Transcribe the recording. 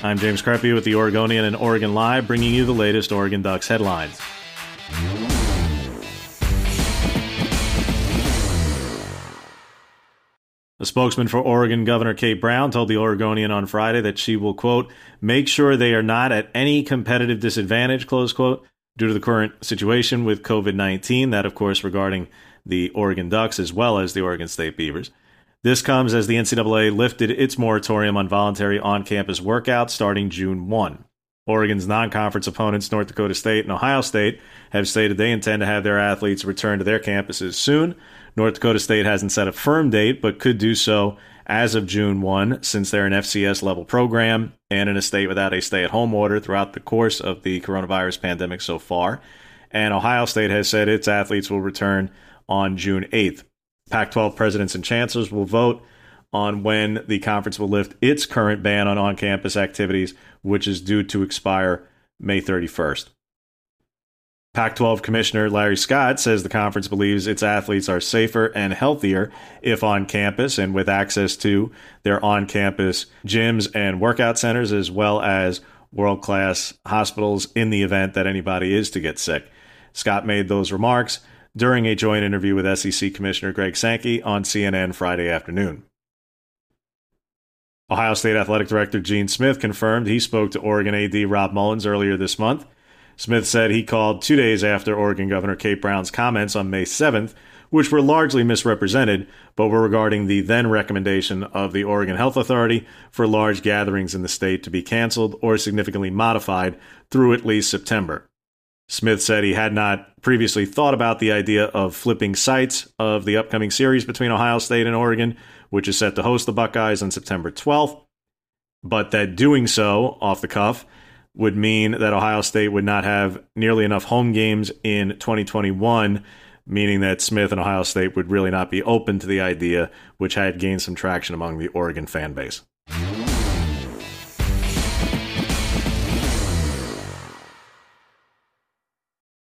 I'm James Crepea with the Oregonian and Oregon Live, bringing you the latest Oregon Ducks headlines. A spokesman for Oregon Governor Kate Brown told the Oregonian on Friday that she will, quote, make sure they are not at any competitive disadvantage, close quote, due to the current situation with COVID 19. That, of course, regarding the Oregon Ducks as well as the Oregon State Beavers. This comes as the NCAA lifted its moratorium on voluntary on campus workouts starting June 1. Oregon's non conference opponents, North Dakota State and Ohio State, have stated they intend to have their athletes return to their campuses soon. North Dakota State hasn't set a firm date, but could do so as of June 1, since they're an FCS level program and in a state without a stay at home order throughout the course of the coronavirus pandemic so far. And Ohio State has said its athletes will return on June 8th. Pac 12 presidents and chancellors will vote on when the conference will lift its current ban on on campus activities, which is due to expire May 31st. Pac 12 Commissioner Larry Scott says the conference believes its athletes are safer and healthier if on campus and with access to their on campus gyms and workout centers, as well as world class hospitals in the event that anybody is to get sick. Scott made those remarks during a joint interview with SEC Commissioner Greg Sankey on CNN Friday afternoon. Ohio State Athletic Director Gene Smith confirmed he spoke to Oregon AD Rob Mullens earlier this month. Smith said he called two days after Oregon Governor Kate Brown's comments on May 7th, which were largely misrepresented, but were regarding the then recommendation of the Oregon Health Authority for large gatherings in the state to be canceled or significantly modified through at least September. Smith said he had not previously thought about the idea of flipping sites of the upcoming series between Ohio State and Oregon, which is set to host the Buckeyes on September 12th, but that doing so off the cuff would mean that Ohio State would not have nearly enough home games in 2021, meaning that Smith and Ohio State would really not be open to the idea, which had gained some traction among the Oregon fan base.